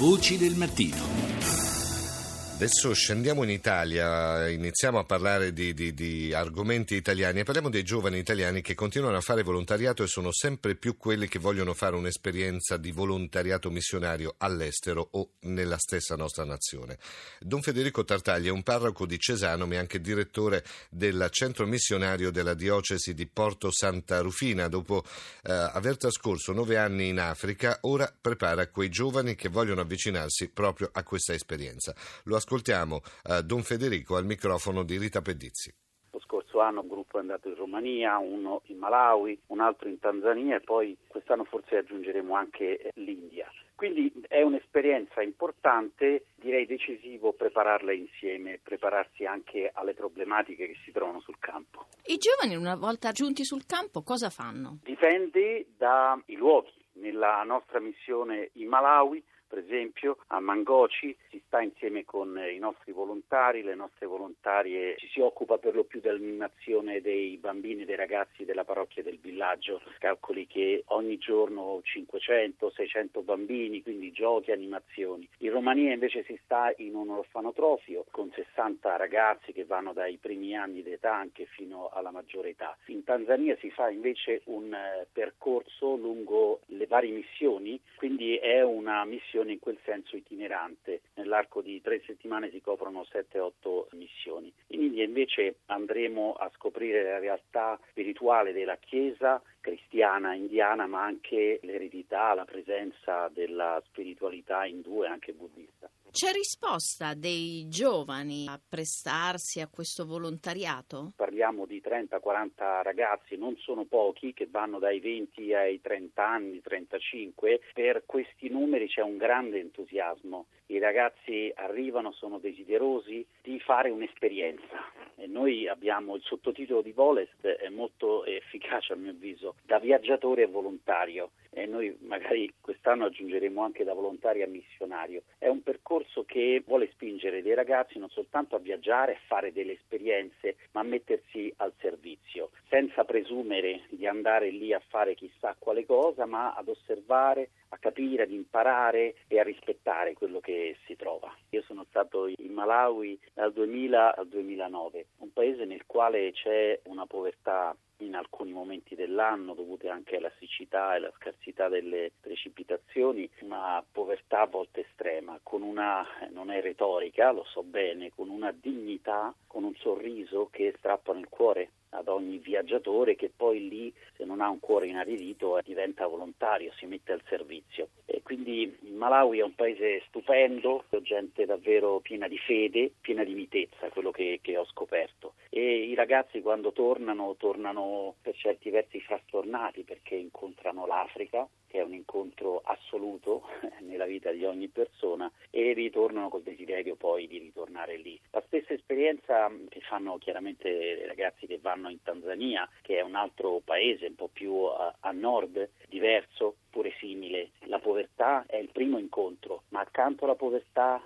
Voci del mattino. Adesso scendiamo in Italia, iniziamo a parlare di, di, di, argomenti italiani e parliamo dei giovani italiani che continuano a fare volontariato e sono sempre più quelli che vogliono fare un'esperienza di volontariato missionario all'estero o nella stessa nostra nazione. Don Federico Tartaglia è un parroco di Cesano ma è anche direttore del centro missionario della diocesi di Porto Santa Rufina. Dopo eh, aver trascorso nove anni in Africa, ora prepara quei giovani che vogliono avvicinarsi proprio a questa esperienza. Lo ascoltiamo eh, Don Federico al microfono di Rita Pedizzi. Lo scorso anno un gruppo è andato in Romania, uno in Malawi, un altro in Tanzania e poi quest'anno forse aggiungeremo anche l'India. Quindi è un'esperienza importante, direi decisivo prepararla insieme, prepararsi anche alle problematiche che si trovano sul campo. I giovani una volta giunti sul campo cosa fanno? Dipende dai luoghi. Nella nostra missione in Malawi per esempio a Mangoci si sta insieme con i nostri volontari, le nostre volontarie ci si occupa per lo più dell'animazione dei bambini e dei ragazzi della parrocchia del villaggio, calcoli che ogni giorno 500-600 bambini, quindi giochi, animazioni. In Romania invece si sta in un orfanotrofio con 60 ragazzi che vanno dai primi anni d'età anche fino alla maggiore età. In Tanzania si fa invece un eh, percorso lungo le varie missioni, quindi è una missione missione in quel senso itinerante. Nell'arco di tre settimane si coprono 7-8 missioni. In India invece andremo a scoprire la realtà spirituale della Chiesa cristiana indiana, ma anche l'eredità, la presenza della spiritualità indù e anche buddista. C'è risposta dei giovani a prestarsi a questo volontariato? Parliamo di 30-40 ragazzi, non sono pochi, che vanno dai 20 ai 30 anni, 35. Per questi numeri c'è un grande entusiasmo. I ragazzi arrivano, sono desiderosi di fare un'esperienza. E noi abbiamo il sottotitolo di Volest, è molto efficace a mio avviso, da viaggiatore a volontario e noi magari quest'anno aggiungeremo anche da volontario a missionario. È un percorso che vuole spingere dei ragazzi non soltanto a viaggiare, a fare delle esperienze, ma a mettersi al servizio, senza presumere di andare lì a fare chissà quale cosa, ma ad osservare, a capire, ad imparare e a rispettare quello che si trova. Io sono stato in Malawi dal 2000 al 2009, un paese nel quale c'è una povertà in alcuni momenti dell'anno dovute anche alla siccità e alla scarsità delle precipitazioni, una povertà a volte estrema, con una, non è retorica, lo so bene, con una dignità, con un sorriso che strappano il cuore ad ogni viaggiatore che poi lì, se non ha un cuore inaridito, diventa volontario, si mette al servizio. E quindi il Malawi è un paese stupendo, gente davvero piena di fede, piena di mitezza, quello che, che ho scoperto. E i ragazzi quando tornano, tornano per certi versi frastornati perché incontrano l'Africa, che è un incontro assoluto nella vita di ogni persona, e ritornano col desiderio poi di ritornare lì. La stessa esperienza che fanno chiaramente i ragazzi che vanno in Tanzania, che è un altro paese un po' più a, a nord, diverso, pure simile. La povertà è il primo incontro, ma accanto alla povertà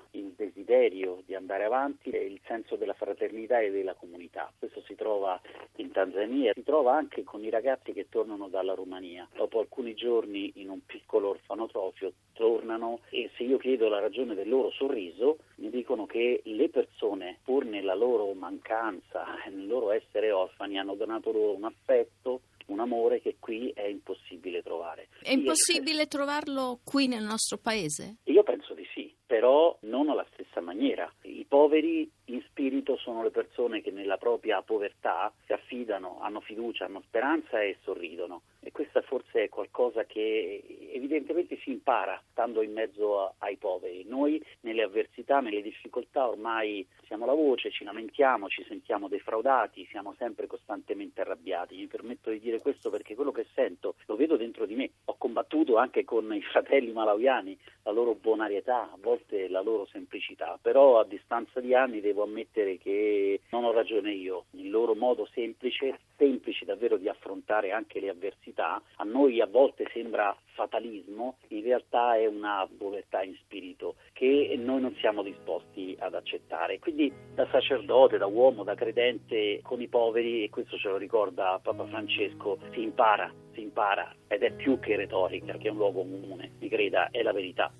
desiderio di andare avanti e il senso della fraternità e della comunità. Questo si trova in Tanzania, si trova anche con i ragazzi che tornano dalla Romania. Dopo alcuni giorni in un piccolo orfanotrofio tornano e se io chiedo la ragione del loro sorriso mi dicono che le persone pur nella loro mancanza, nel loro essere orfani hanno donato loro un affetto un amore che qui è impossibile trovare. È impossibile trovarlo qui nel nostro paese? Io penso di sì, però non alla stessa maniera. I poveri in spirito sono le persone che nella propria povertà si affidano, hanno fiducia, hanno speranza e sorridono. E questa forse è qualcosa che evidentemente si impara stando in mezzo a, ai poveri. Noi nelle avversità, nelle difficoltà ormai siamo la voce, ci lamentiamo, ci sentiamo defraudati, siamo sempre costantemente arrabbiati. Mi permetto di dire questo perché quello che sento lo vedo dentro di me. Ho combattuto anche con i fratelli malawiani la loro bonarietà, a volte la loro semplicità, però a distanza di anni devo ammettere che non ho ragione io. Il loro modo semplice, semplice davvero di affrontare anche le avversità, a noi a volte sembra fatalismo, in realtà è una povertà in spirito che noi non siamo disposti ad accettare. Quindi da sacerdote, da uomo, da credente con i poveri, e questo ce lo ricorda Papa Francesco, si impara, si impara ed è più che retorica, che è un luogo comune, mi creda, è la verità.